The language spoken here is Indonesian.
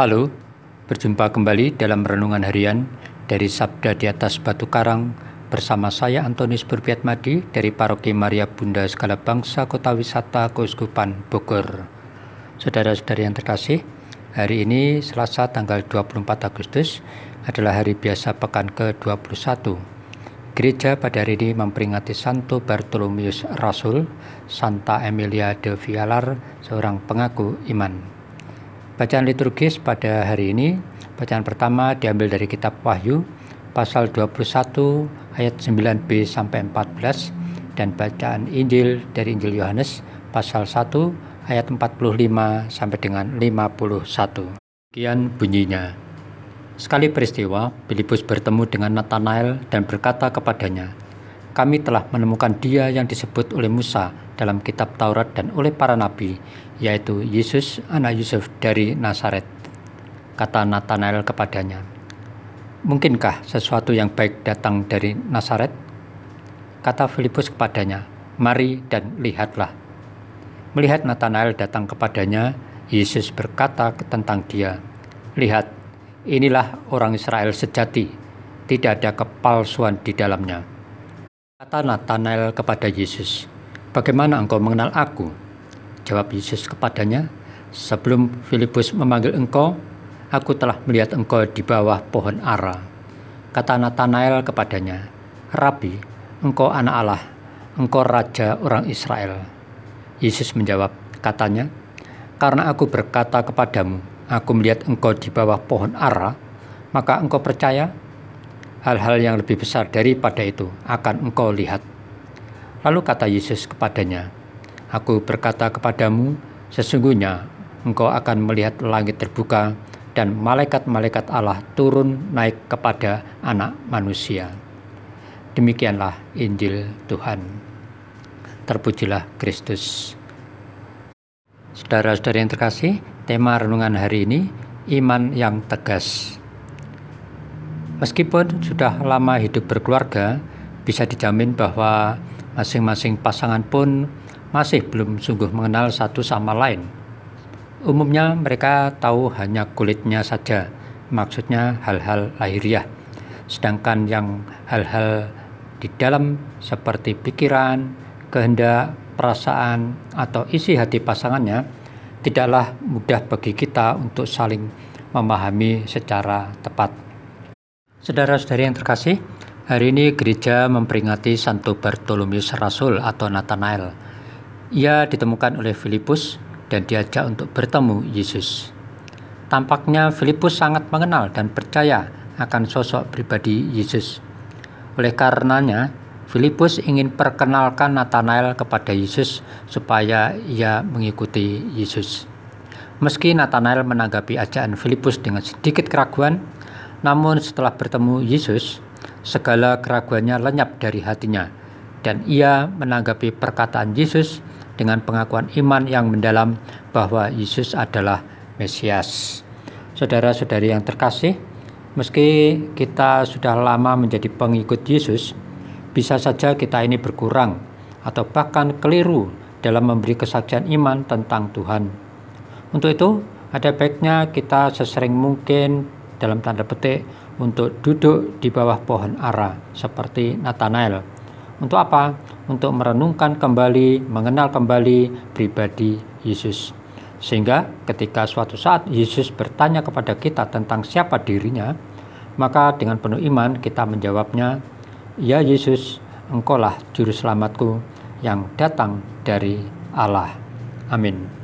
Halo, berjumpa kembali dalam renungan harian dari Sabda di atas Batu Karang bersama saya Antonius Madi dari Paroki Maria Bunda Segala Bangsa Kota Wisata Keuskupan Bogor. Saudara-saudari yang terkasih, hari ini Selasa tanggal 24 Agustus adalah hari biasa pekan ke-21. Gereja pada hari ini memperingati Santo Bartolomeus Rasul, Santa Emilia de Vialar, seorang pengaku iman. Bacaan liturgis pada hari ini, bacaan pertama diambil dari kitab Wahyu pasal 21 ayat 9b sampai 14 dan bacaan Injil dari Injil Yohanes pasal 1 ayat 45 sampai dengan 51. Sekian bunyinya. Sekali peristiwa, Filipus bertemu dengan Nathanael dan berkata kepadanya, kami telah menemukan dia yang disebut oleh Musa dalam kitab Taurat dan oleh para nabi, yaitu Yesus anak Yusuf dari Nazaret. Kata Nathanael kepadanya, Mungkinkah sesuatu yang baik datang dari Nazaret? Kata Filipus kepadanya, Mari dan lihatlah. Melihat Nathanael datang kepadanya, Yesus berkata tentang dia, Lihat, inilah orang Israel sejati, tidak ada kepalsuan di dalamnya. Kata Nathanael kepada Yesus, Bagaimana engkau mengenal aku? Jawab Yesus kepadanya, Sebelum Filipus memanggil engkau, aku telah melihat engkau di bawah pohon ara. Kata Nathanael kepadanya, Rabi, engkau anak Allah, engkau raja orang Israel. Yesus menjawab, katanya, Karena aku berkata kepadamu, aku melihat engkau di bawah pohon ara, maka engkau percaya? Hal-hal yang lebih besar daripada itu akan engkau lihat. Lalu kata Yesus kepadanya, Aku berkata kepadamu, sesungguhnya engkau akan melihat langit terbuka dan malaikat-malaikat Allah turun naik kepada anak manusia. Demikianlah Injil Tuhan. Terpujilah Kristus. Saudara-saudari yang terkasih, tema renungan hari ini iman yang tegas. Meskipun sudah lama hidup berkeluarga, bisa dijamin bahwa masing-masing pasangan pun masih belum sungguh mengenal satu sama lain. Umumnya mereka tahu hanya kulitnya saja, maksudnya hal-hal lahiriah. Sedangkan yang hal-hal di dalam seperti pikiran, kehendak, perasaan, atau isi hati pasangannya tidaklah mudah bagi kita untuk saling memahami secara tepat. Saudara-saudari yang terkasih, hari ini gereja memperingati Santo Bartolomeus Rasul atau Nathanael. Ia ditemukan oleh Filipus dan diajak untuk bertemu Yesus. Tampaknya Filipus sangat mengenal dan percaya akan sosok pribadi Yesus. Oleh karenanya, Filipus ingin perkenalkan Nathanael kepada Yesus supaya ia mengikuti Yesus. Meski Nathanael menanggapi ajakan Filipus dengan sedikit keraguan, namun setelah bertemu Yesus, segala keraguannya lenyap dari hatinya, dan ia menanggapi perkataan Yesus dengan pengakuan iman yang mendalam bahwa Yesus adalah Mesias. Saudara-saudari yang terkasih, meski kita sudah lama menjadi pengikut Yesus, bisa saja kita ini berkurang atau bahkan keliru dalam memberi kesaksian iman tentang Tuhan. Untuk itu, ada baiknya kita sesering mungkin dalam tanda petik untuk duduk di bawah pohon ara seperti Nathanael. Untuk apa? Untuk merenungkan kembali, mengenal kembali pribadi Yesus. Sehingga ketika suatu saat Yesus bertanya kepada kita tentang siapa dirinya, maka dengan penuh iman kita menjawabnya, Ya Yesus, engkaulah juru selamatku yang datang dari Allah. Amin.